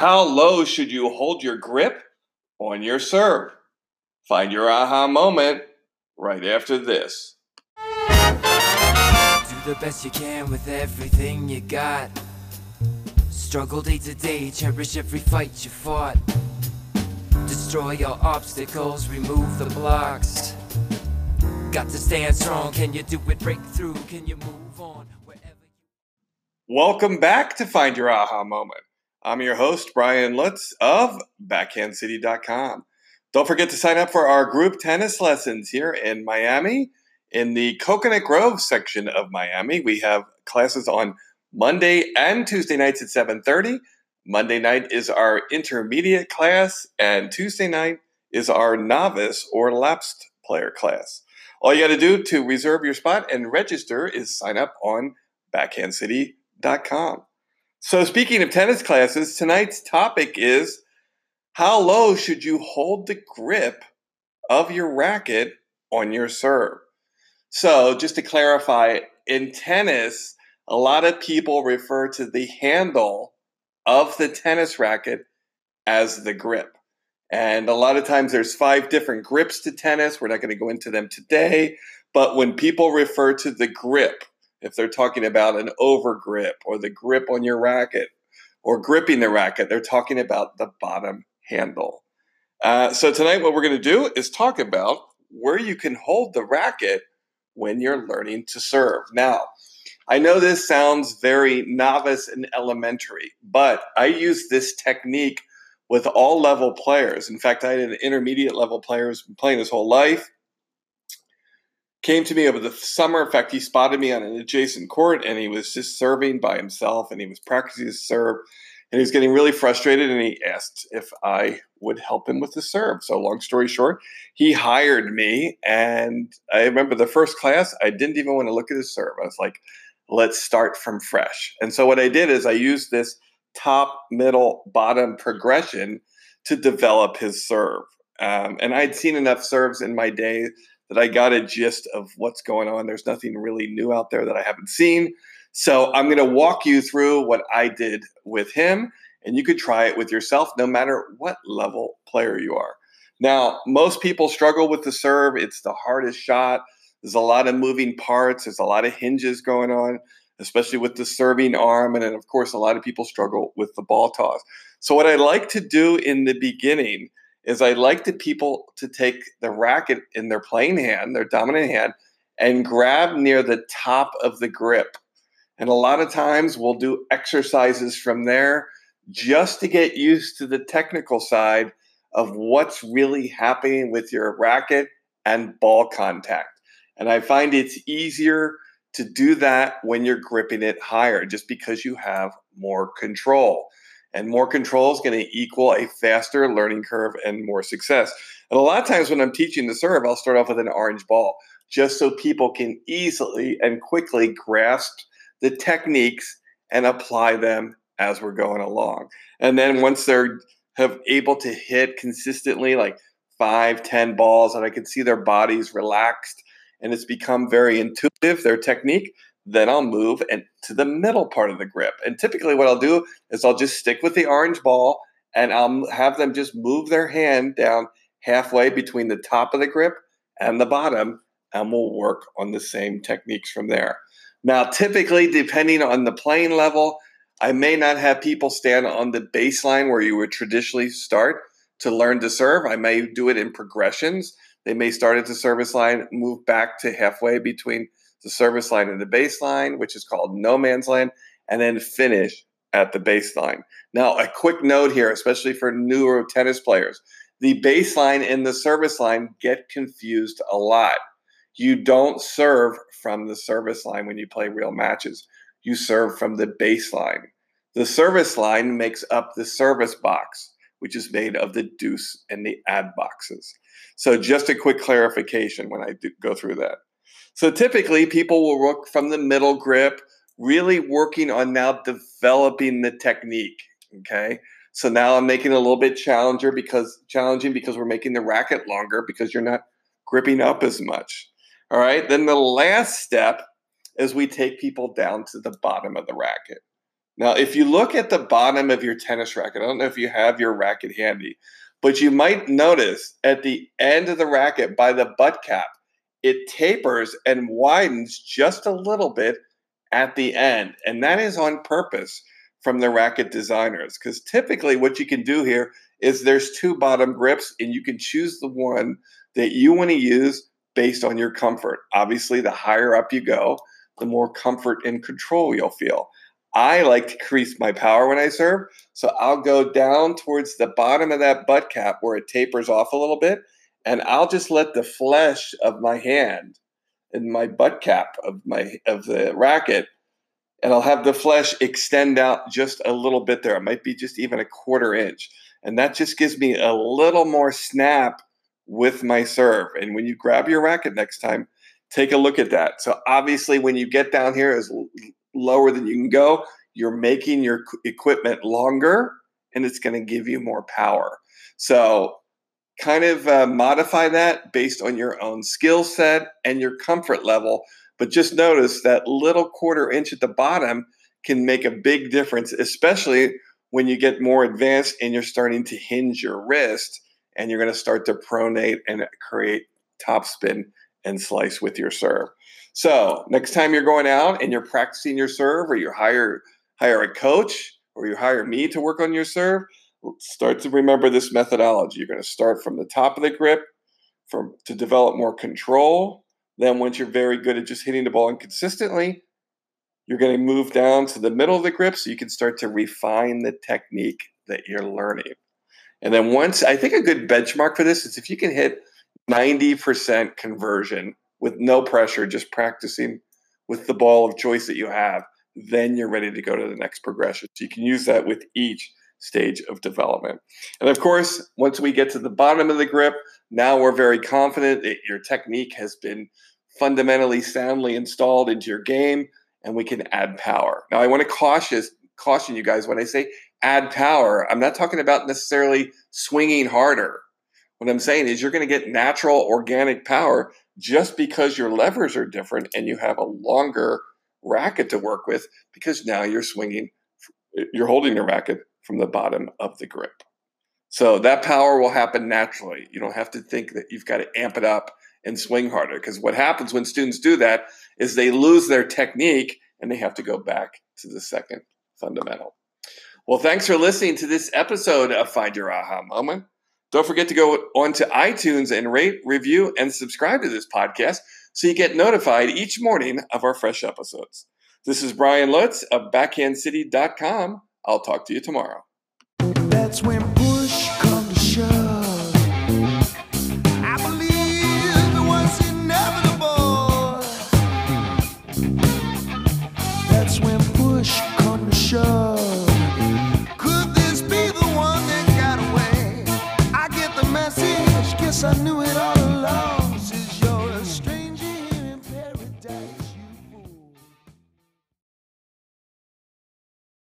How low should you hold your grip on your serve? Find your aha moment right after this. Do the best you can with everything you got. Struggle day to day, cherish every fight you fought. Destroy your obstacles, remove the blocks. Got to stand strong. Can you do it? Break through. Can you move on wherever you Welcome back to Find Your Aha Moment. I'm your host, Brian Lutz of BackhandCity.com. Don't forget to sign up for our group tennis lessons here in Miami. In the Coconut Grove section of Miami, we have classes on Monday and Tuesday nights at 7:30. Monday night is our intermediate class, and Tuesday night is our novice or lapsed player class. All you got to do to reserve your spot and register is sign up on backhandcity.com. So, speaking of tennis classes, tonight's topic is how low should you hold the grip of your racket on your serve? So, just to clarify, in tennis, a lot of people refer to the handle of the tennis racket as the grip. And a lot of times there's five different grips to tennis. We're not going to go into them today. But when people refer to the grip, if they're talking about an over grip or the grip on your racket or gripping the racket, they're talking about the bottom handle. Uh, so tonight, what we're going to do is talk about where you can hold the racket when you're learning to serve. Now, I know this sounds very novice and elementary, but I use this technique with all level players. In fact, I had an intermediate level player who's been playing his whole life. Came to me over the summer. In fact, he spotted me on an adjacent court and he was just serving by himself and he was practicing his serve and he was getting really frustrated and he asked if I would help him with the serve. So, long story short, he hired me. And I remember the first class, I didn't even want to look at his serve. I was like, let's start from fresh. And so, what I did is I used this top, middle, bottom progression to develop his serve. Um, and I'd seen enough serves in my day that I got a gist of what's going on. There's nothing really new out there that I haven't seen. So I'm going to walk you through what I did with him, and you could try it with yourself no matter what level player you are. Now, most people struggle with the serve, it's the hardest shot. There's a lot of moving parts, there's a lot of hinges going on, especially with the serving arm. And then, of course, a lot of people struggle with the ball toss. So, what I like to do in the beginning is I like the people to take the racket in their playing hand, their dominant hand, and grab near the top of the grip. And a lot of times we'll do exercises from there just to get used to the technical side of what's really happening with your racket and ball contact. And I find it's easier to do that when you're gripping it higher just because you have more control and more control is going to equal a faster learning curve and more success. And a lot of times when I'm teaching the serve, I'll start off with an orange ball just so people can easily and quickly grasp the techniques and apply them as we're going along. And then once they're have able to hit consistently like five, ten balls, and I can see their bodies relaxed and it's become very intuitive, their technique, then I'll move and to the middle part of the grip. And typically, what I'll do is I'll just stick with the orange ball and I'll have them just move their hand down halfway between the top of the grip and the bottom, and we'll work on the same techniques from there. Now, typically, depending on the playing level, I may not have people stand on the baseline where you would traditionally start to learn to serve. I may do it in progressions. They may start at the service line, move back to halfway between the service line and the baseline, which is called no man's land, and then finish at the baseline. Now, a quick note here, especially for newer tennis players the baseline and the service line get confused a lot. You don't serve from the service line when you play real matches, you serve from the baseline. The service line makes up the service box, which is made of the deuce and the ad boxes. So, just a quick clarification when I go through that. So typically, people will work from the middle grip, really working on now developing the technique. Okay. So now I'm making it a little bit challenger because challenging because we're making the racket longer because you're not gripping up as much. All right. Then the last step is we take people down to the bottom of the racket. Now, if you look at the bottom of your tennis racket, I don't know if you have your racket handy, but you might notice at the end of the racket by the butt cap, it tapers and widens just a little bit at the end. And that is on purpose from the racket designers because typically what you can do here is there's two bottom grips and you can choose the one that you want to use based on your comfort. Obviously, the higher up you go, the more comfort and control you'll feel. I like to increase my power when I serve, so I'll go down towards the bottom of that butt cap where it tapers off a little bit, and I'll just let the flesh of my hand and my butt cap of my of the racket and I'll have the flesh extend out just a little bit there. It might be just even a quarter inch. And that just gives me a little more snap with my serve. And when you grab your racket next time, take a look at that. So obviously, when you get down here as lower than you can go, you're making your equipment longer and it's going to give you more power. So kind of uh, modify that based on your own skill set and your comfort level but just notice that little quarter inch at the bottom can make a big difference, especially when you get more advanced and you're starting to hinge your wrist and you're going to start to pronate and create topspin and slice with your serve. So next time you're going out and you're practicing your serve or you hire hire a coach or you hire me to work on your serve, start to remember this methodology. You're going to start from the top of the grip from to develop more control then, once you're very good at just hitting the ball inconsistently, you're going to move down to the middle of the grip so you can start to refine the technique that you're learning. And then, once I think a good benchmark for this is if you can hit 90% conversion with no pressure, just practicing with the ball of choice that you have, then you're ready to go to the next progression. So you can use that with each stage of development. And of course, once we get to the bottom of the grip, now we're very confident that your technique has been fundamentally soundly installed into your game and we can add power. Now, I want to cautious, caution you guys when I say add power, I'm not talking about necessarily swinging harder. What I'm saying is you're going to get natural organic power just because your levers are different and you have a longer racket to work with because now you're swinging, you're holding your racket from the bottom of the grip. So that power will happen naturally. You don't have to think that you've got to amp it up and swing harder. Because what happens when students do that is they lose their technique and they have to go back to the second fundamental. Well, thanks for listening to this episode of Find Your Aha Moment. Don't forget to go on to iTunes and rate, review, and subscribe to this podcast so you get notified each morning of our fresh episodes. This is Brian Lutz of BackhandCity.com. I'll talk to you tomorrow. That's when